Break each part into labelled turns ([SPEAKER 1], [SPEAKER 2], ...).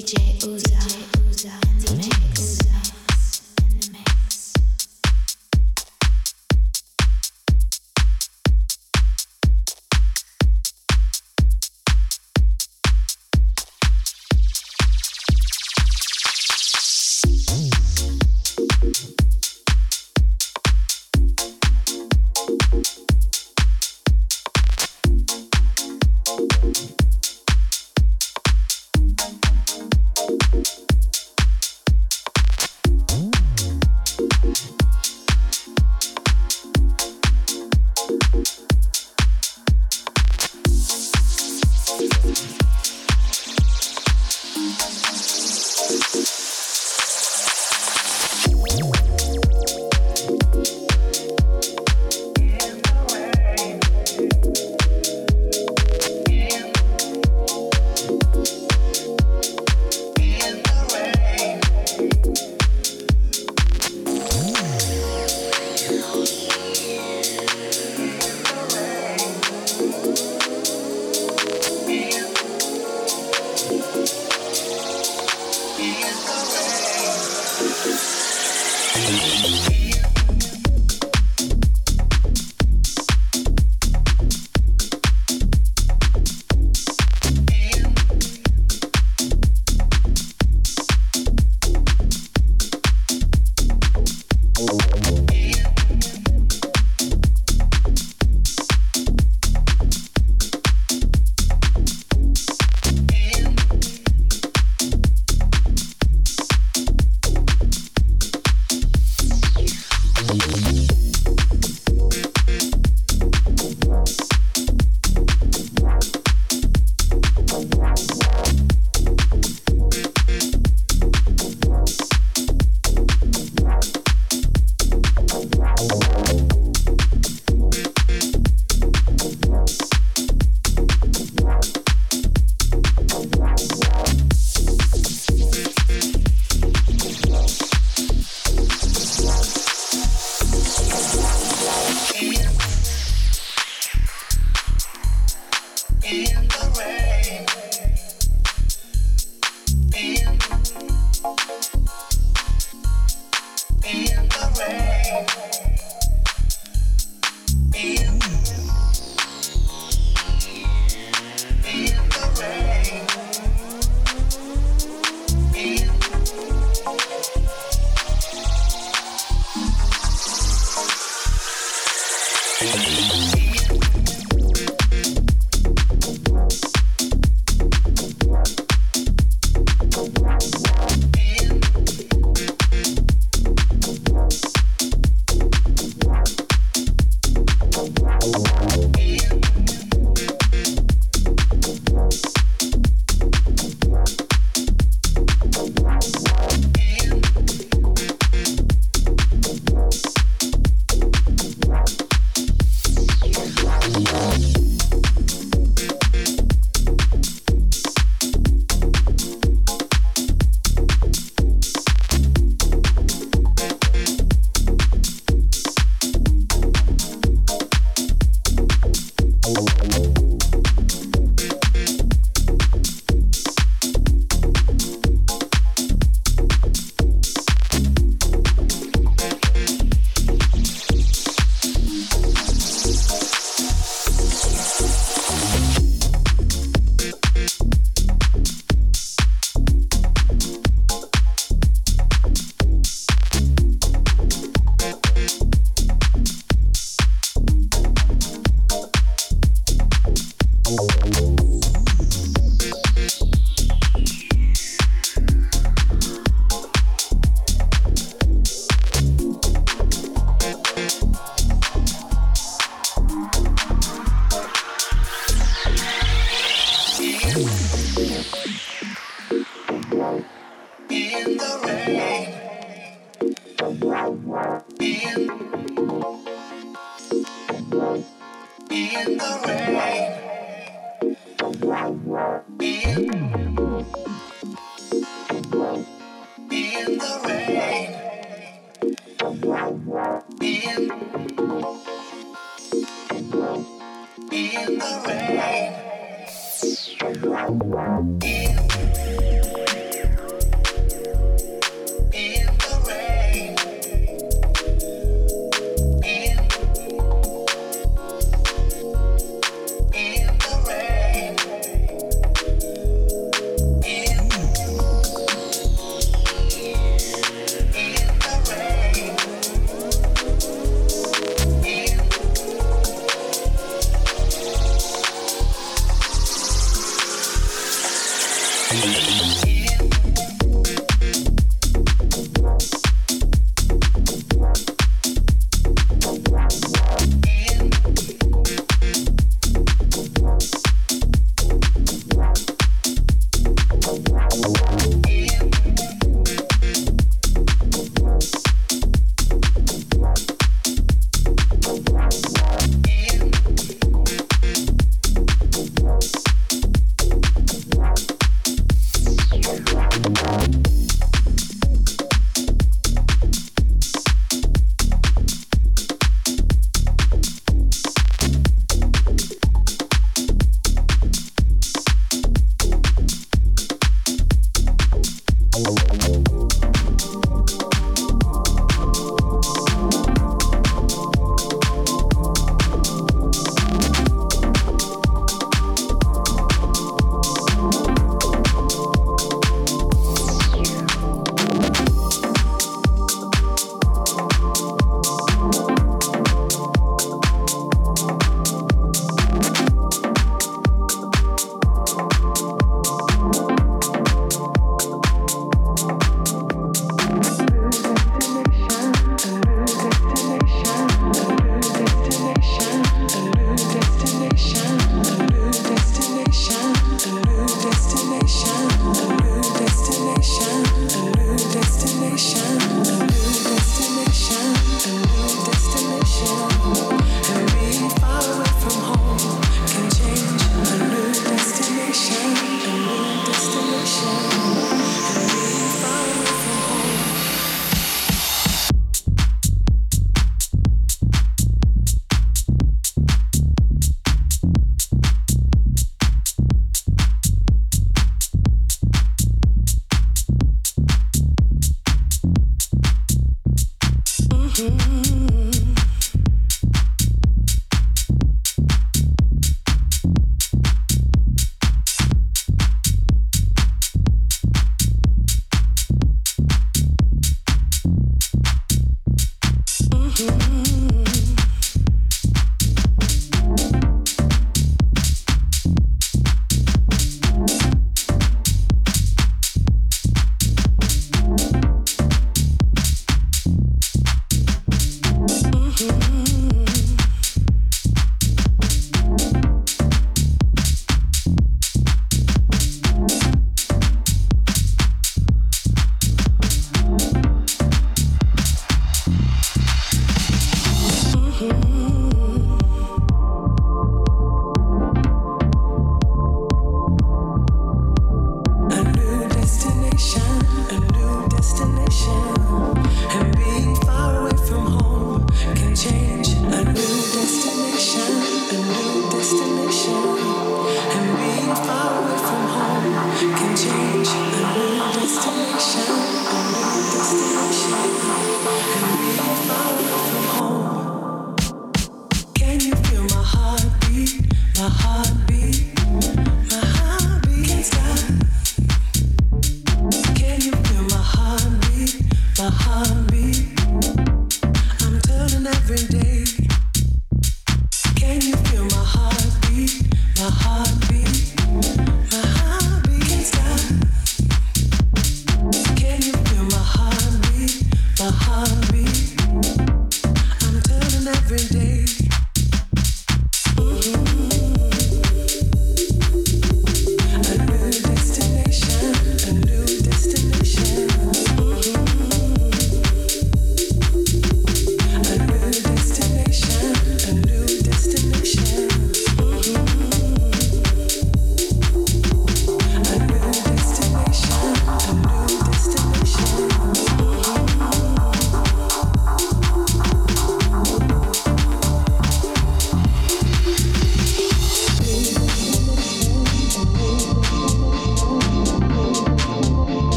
[SPEAKER 1] In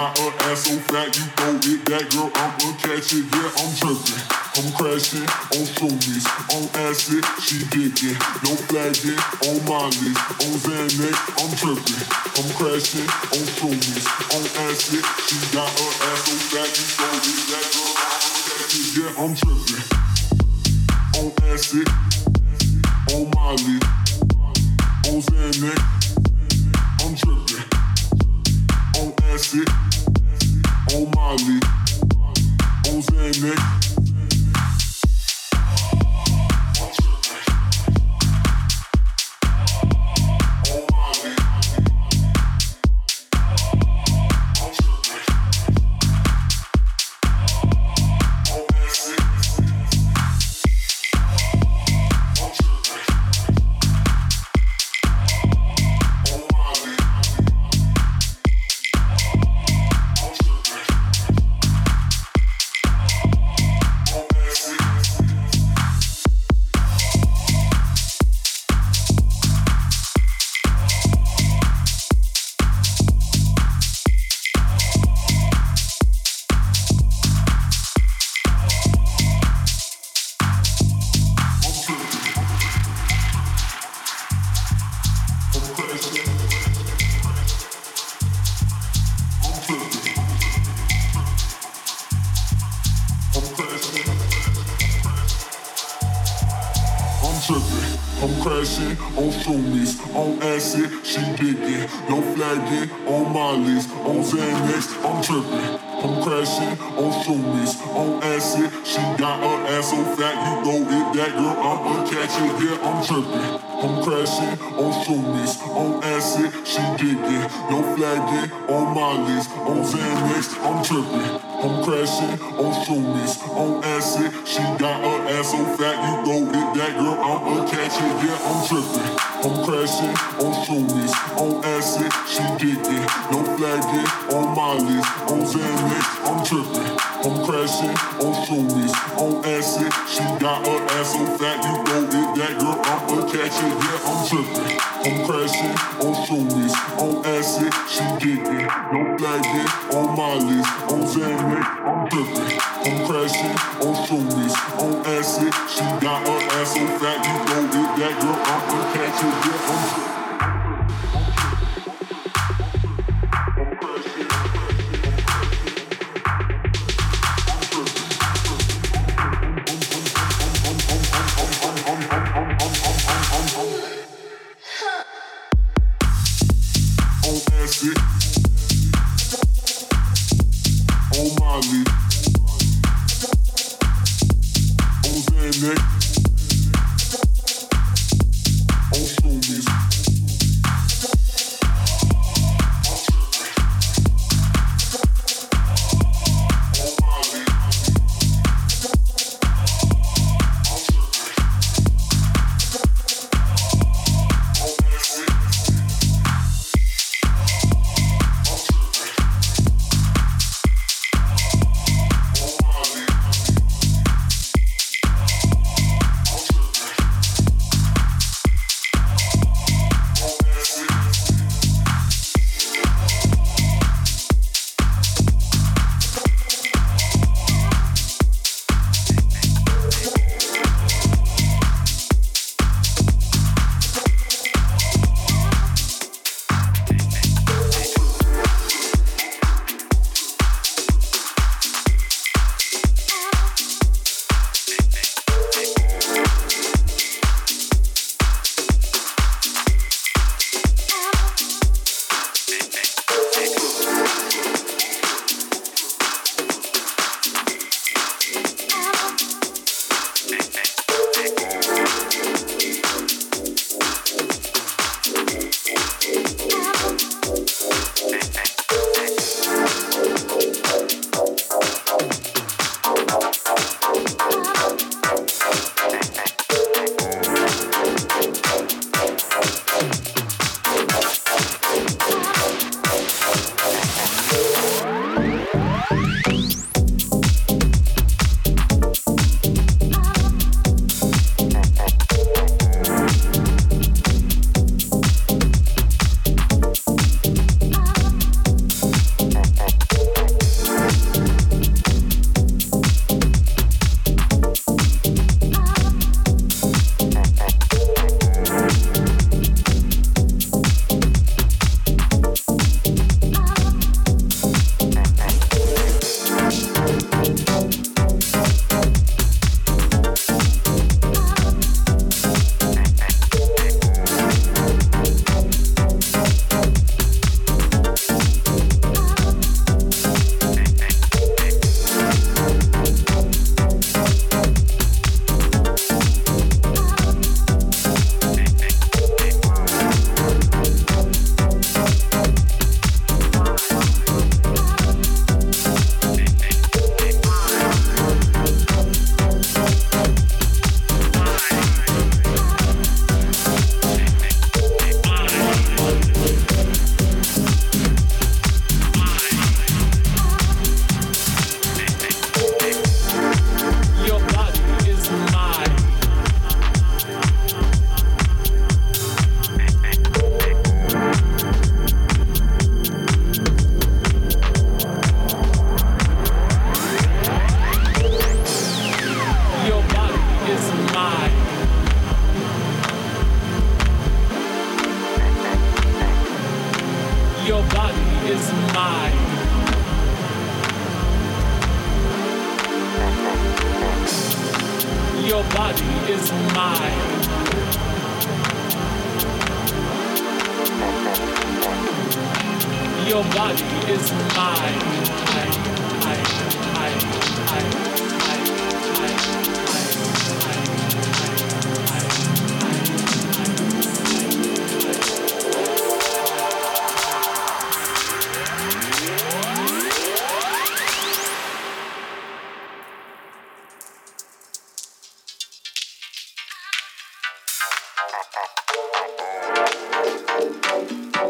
[SPEAKER 2] got an ass so fat you throw it back, girl. I'ma catch it, yeah, I'm dripping. I'm crashing on shroomies, on acid, she digging. No flagging on Molly, on Xanax, I'm tripping. I'm crashing on shroomies, on acid, she got her ass so fat you throw it back, girl. I'ma catch it, yeah, I'm tripping. On acid, on Molly, on Xanax, I'm tripping. On acid on Molly, on Xanax. tripping. I'm crashing on shroomies, on acid, she digging. No flagging on Molly's, on Xanax, I'm tripping. I'm crashing on shroomies, on acid, she got her ass so fat, you know it. That girl, I'm a catcher, yeah, I'm tripping. I'm crashing on showbiz, on acid, she digging. No flagging on my list, on Xanax, I'm tripping. I'm crashing on showbiz, on acid, she got her ass so fat you know it. That girl, I'm a catcher, yeah, I'm tripping. I'm crashing on showbiz, on acid, she digging. No flagging on my list, on Xanax, I'm tripping. I'm crashing on shoulders, on acid. She got her ass so fat, you know it. That girl, I'm a catcher, yeah, I'm tripping. I'm crashing on shoulders, on acid. She kicking, no flagging, on my list. on Xanax, I'm tripping. I'm crashing on shoulders, on acid. She got her ass so fat, you know it. That girl, I'm a catcher, yeah, I'm tripping.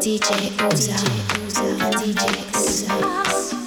[SPEAKER 1] DJ Uzo, DJ Uzo.